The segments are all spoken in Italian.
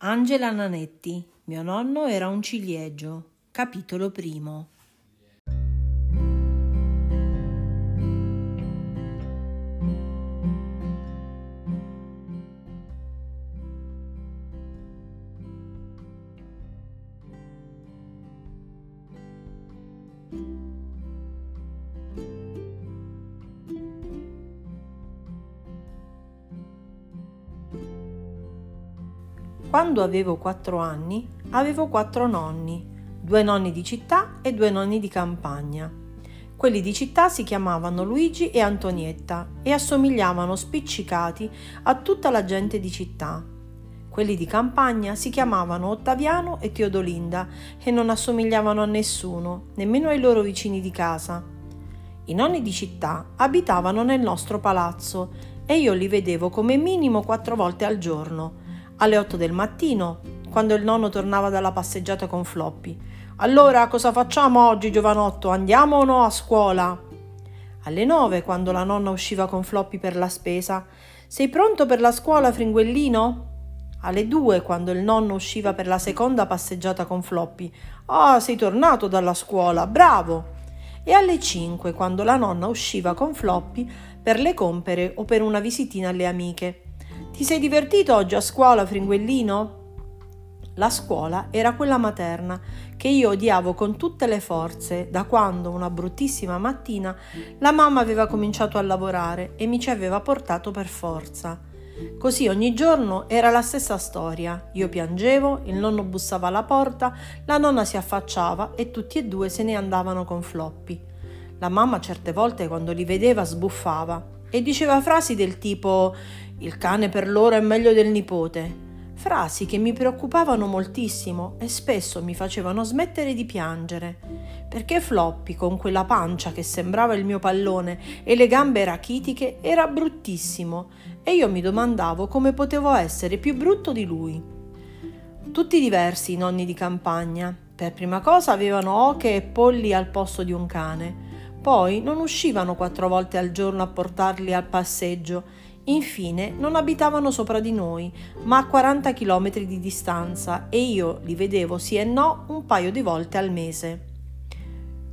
Angela Nanetti, mio nonno era un ciliegio. Capitolo primo. Quando avevo quattro anni, avevo quattro nonni, due nonni di città e due nonni di campagna. Quelli di città si chiamavano Luigi e Antonietta e assomigliavano spiccicati a tutta la gente di città. Quelli di campagna si chiamavano Ottaviano e Teodolinda e non assomigliavano a nessuno, nemmeno ai loro vicini di casa. I nonni di città abitavano nel nostro palazzo e io li vedevo come minimo quattro volte al giorno alle 8 del mattino, quando il nonno tornava dalla passeggiata con Floppy. Allora cosa facciamo oggi, giovanotto? Andiamo o no a scuola? Alle 9, quando la nonna usciva con Floppy per la spesa. Sei pronto per la scuola, fringuellino? Alle 2, quando il nonno usciva per la seconda passeggiata con Floppy. Ah, sei tornato dalla scuola, bravo! E alle 5, quando la nonna usciva con Floppy per le compere o per una visitina alle amiche. Ti sei divertito oggi a scuola, fringuellino? La scuola era quella materna che io odiavo con tutte le forze da quando una bruttissima mattina la mamma aveva cominciato a lavorare e mi ci aveva portato per forza. Così ogni giorno era la stessa storia. Io piangevo, il nonno bussava alla porta, la nonna si affacciava e tutti e due se ne andavano con Floppy. La mamma certe volte quando li vedeva sbuffava e diceva frasi del tipo il cane per loro è meglio del nipote. Frasi che mi preoccupavano moltissimo e spesso mi facevano smettere di piangere, perché Floppy, con quella pancia che sembrava il mio pallone e le gambe rachitiche, era bruttissimo e io mi domandavo come potevo essere più brutto di lui. Tutti diversi i nonni di campagna. Per prima cosa avevano oche e polli al posto di un cane. Poi non uscivano quattro volte al giorno a portarli al passeggio Infine non abitavano sopra di noi, ma a 40 km di distanza e io li vedevo sì e no un paio di volte al mese.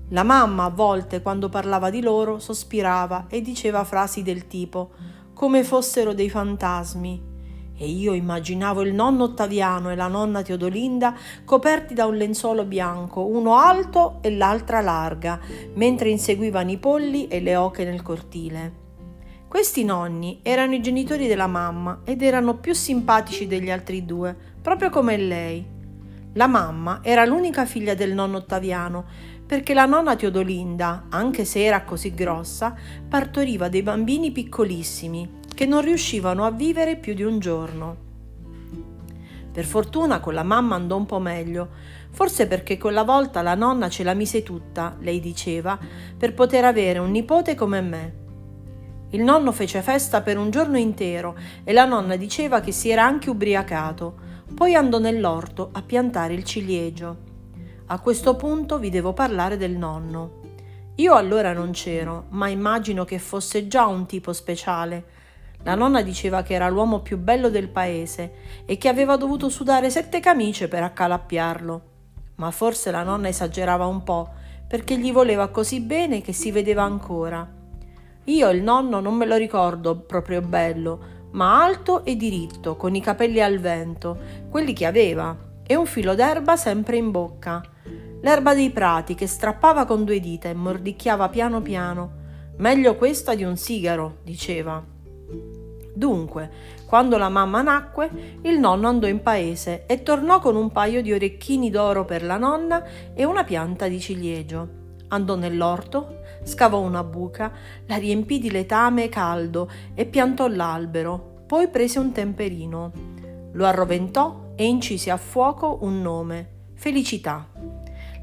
La mamma a volte, quando parlava di loro, sospirava e diceva frasi del tipo come fossero dei fantasmi. E io immaginavo il nonno Ottaviano e la nonna Teodolinda coperti da un lenzuolo bianco, uno alto e l'altra larga, mentre inseguivano i polli e le oche nel cortile. Questi nonni erano i genitori della mamma ed erano più simpatici degli altri due, proprio come lei. La mamma era l'unica figlia del nonno Ottaviano, perché la nonna Teodolinda, anche se era così grossa, partoriva dei bambini piccolissimi che non riuscivano a vivere più di un giorno. Per fortuna con la mamma andò un po' meglio, forse perché quella volta la nonna ce la mise tutta, lei diceva, per poter avere un nipote come me. Il nonno fece festa per un giorno intero e la nonna diceva che si era anche ubriacato. Poi andò nell'orto a piantare il ciliegio. A questo punto vi devo parlare del nonno. Io allora non c'ero, ma immagino che fosse già un tipo speciale. La nonna diceva che era l'uomo più bello del paese e che aveva dovuto sudare sette camicie per accalappiarlo. Ma forse la nonna esagerava un po', perché gli voleva così bene che si vedeva ancora. Io il nonno non me lo ricordo proprio bello, ma alto e diritto, con i capelli al vento, quelli che aveva, e un filo d'erba sempre in bocca. L'erba dei prati che strappava con due dita e mordicchiava piano piano. Meglio questa di un sigaro, diceva. Dunque, quando la mamma nacque, il nonno andò in paese e tornò con un paio di orecchini d'oro per la nonna e una pianta di ciliegio. Andò nell'orto, scavò una buca, la riempì di letame caldo e piantò l'albero. Poi prese un temperino, lo arroventò e incise a fuoco un nome, Felicità.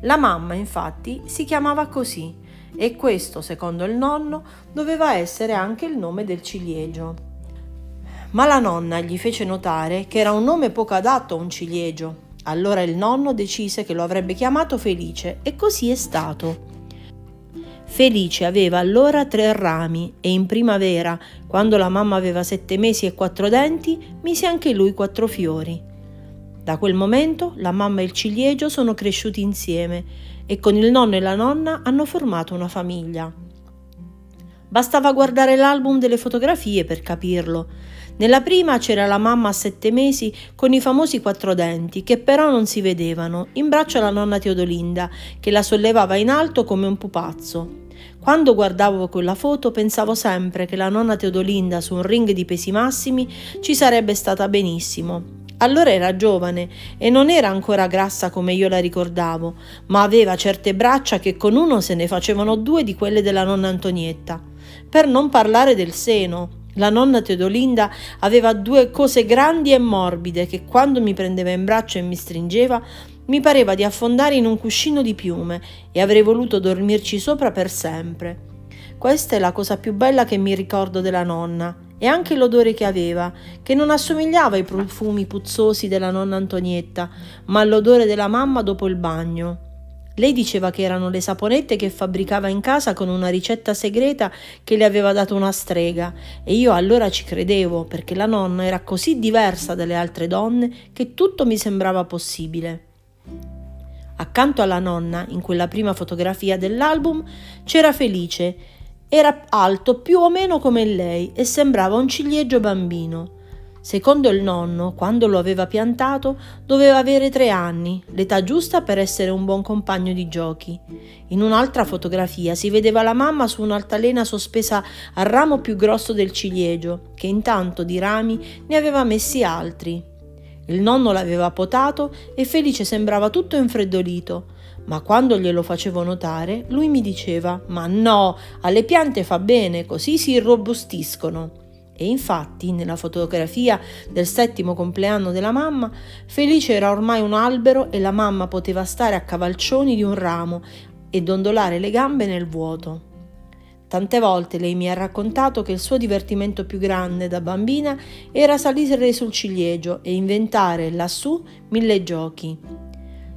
La mamma, infatti, si chiamava così e questo, secondo il nonno, doveva essere anche il nome del ciliegio. Ma la nonna gli fece notare che era un nome poco adatto a un ciliegio. Allora il nonno decise che lo avrebbe chiamato Felice e così è stato. Felice aveva allora tre rami e in primavera, quando la mamma aveva sette mesi e quattro denti, mise anche lui quattro fiori. Da quel momento la mamma e il ciliegio sono cresciuti insieme e con il nonno e la nonna hanno formato una famiglia. Bastava guardare l'album delle fotografie per capirlo. Nella prima c'era la mamma a sette mesi con i famosi quattro denti, che però non si vedevano, in braccio alla nonna Teodolinda, che la sollevava in alto come un pupazzo. Quando guardavo quella foto pensavo sempre che la nonna Teodolinda su un ring di pesi massimi ci sarebbe stata benissimo. Allora era giovane e non era ancora grassa come io la ricordavo, ma aveva certe braccia che con uno se ne facevano due di quelle della nonna Antonietta. Per non parlare del seno, la nonna Teodolinda aveva due cose grandi e morbide che quando mi prendeva in braccio e mi stringeva mi pareva di affondare in un cuscino di piume e avrei voluto dormirci sopra per sempre. Questa è la cosa più bella che mi ricordo della nonna e anche l'odore che aveva, che non assomigliava ai profumi puzzosi della nonna Antonietta, ma all'odore della mamma dopo il bagno. Lei diceva che erano le saponette che fabbricava in casa con una ricetta segreta che le aveva dato una strega e io allora ci credevo perché la nonna era così diversa dalle altre donne che tutto mi sembrava possibile. Accanto alla nonna, in quella prima fotografia dell'album, c'era Felice. Era alto più o meno come lei e sembrava un ciliegio bambino. Secondo il nonno, quando lo aveva piantato, doveva avere tre anni, l'età giusta per essere un buon compagno di giochi. In un'altra fotografia si vedeva la mamma su un'altalena sospesa al ramo più grosso del ciliegio, che intanto di rami ne aveva messi altri. Il nonno l'aveva potato e Felice sembrava tutto infreddolito, ma quando glielo facevo notare, lui mi diceva: Ma no, alle piante fa bene, così si irrobustiscono. E infatti, nella fotografia del settimo compleanno della mamma, Felice era ormai un albero e la mamma poteva stare a cavalcioni di un ramo e dondolare le gambe nel vuoto. Tante volte lei mi ha raccontato che il suo divertimento più grande da bambina era salire sul ciliegio e inventare lassù mille giochi.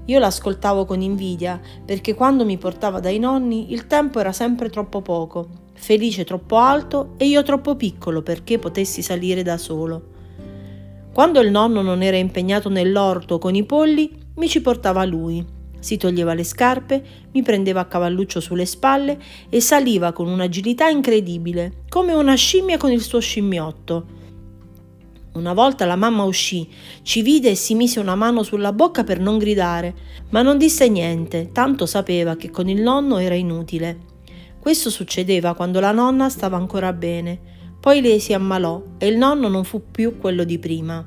Io l'ascoltavo con invidia perché quando mi portava dai nonni il tempo era sempre troppo poco Felice troppo alto e io troppo piccolo perché potessi salire da solo. Quando il nonno non era impegnato nell'orto con i polli, mi ci portava lui. Si toglieva le scarpe, mi prendeva a cavalluccio sulle spalle e saliva con un'agilità incredibile, come una scimmia con il suo scimmiotto. Una volta la mamma uscì, ci vide e si mise una mano sulla bocca per non gridare, ma non disse niente, tanto sapeva che con il nonno era inutile. Questo succedeva quando la nonna stava ancora bene, poi lei si ammalò e il nonno non fu più quello di prima.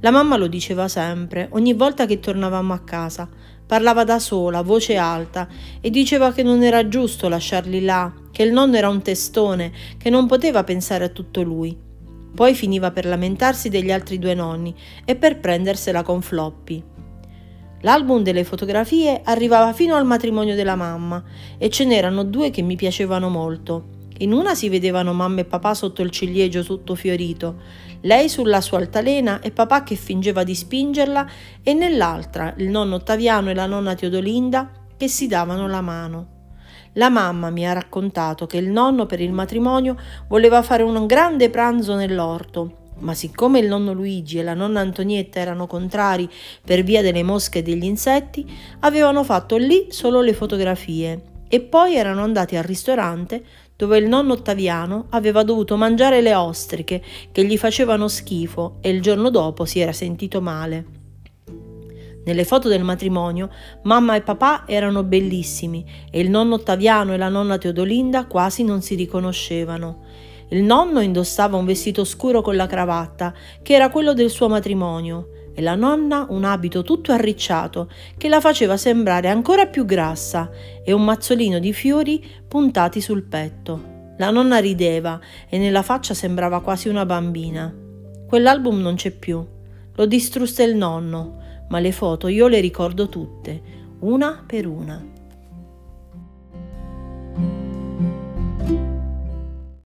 La mamma lo diceva sempre, ogni volta che tornavamo a casa. Parlava da sola, voce alta, e diceva che non era giusto lasciarli là, che il nonno era un testone, che non poteva pensare a tutto lui. Poi finiva per lamentarsi degli altri due nonni e per prendersela con Floppy. L'album delle fotografie arrivava fino al matrimonio della mamma e ce n'erano due che mi piacevano molto. In una si vedevano mamma e papà sotto il ciliegio tutto fiorito, lei sulla sua altalena e papà che fingeva di spingerla e nell'altra il nonno Ottaviano e la nonna Teodolinda che si davano la mano. La mamma mi ha raccontato che il nonno per il matrimonio voleva fare un grande pranzo nell'orto ma siccome il nonno Luigi e la nonna Antonietta erano contrari per via delle mosche e degli insetti, avevano fatto lì solo le fotografie e poi erano andati al ristorante dove il nonno Ottaviano aveva dovuto mangiare le ostriche che gli facevano schifo e il giorno dopo si era sentito male. Nelle foto del matrimonio mamma e papà erano bellissimi e il nonno Ottaviano e la nonna Teodolinda quasi non si riconoscevano. Il nonno indossava un vestito scuro con la cravatta, che era quello del suo matrimonio, e la nonna un abito tutto arricciato, che la faceva sembrare ancora più grassa, e un mazzolino di fiori puntati sul petto. La nonna rideva e nella faccia sembrava quasi una bambina. Quell'album non c'è più. Lo distrusse il nonno, ma le foto io le ricordo tutte, una per una.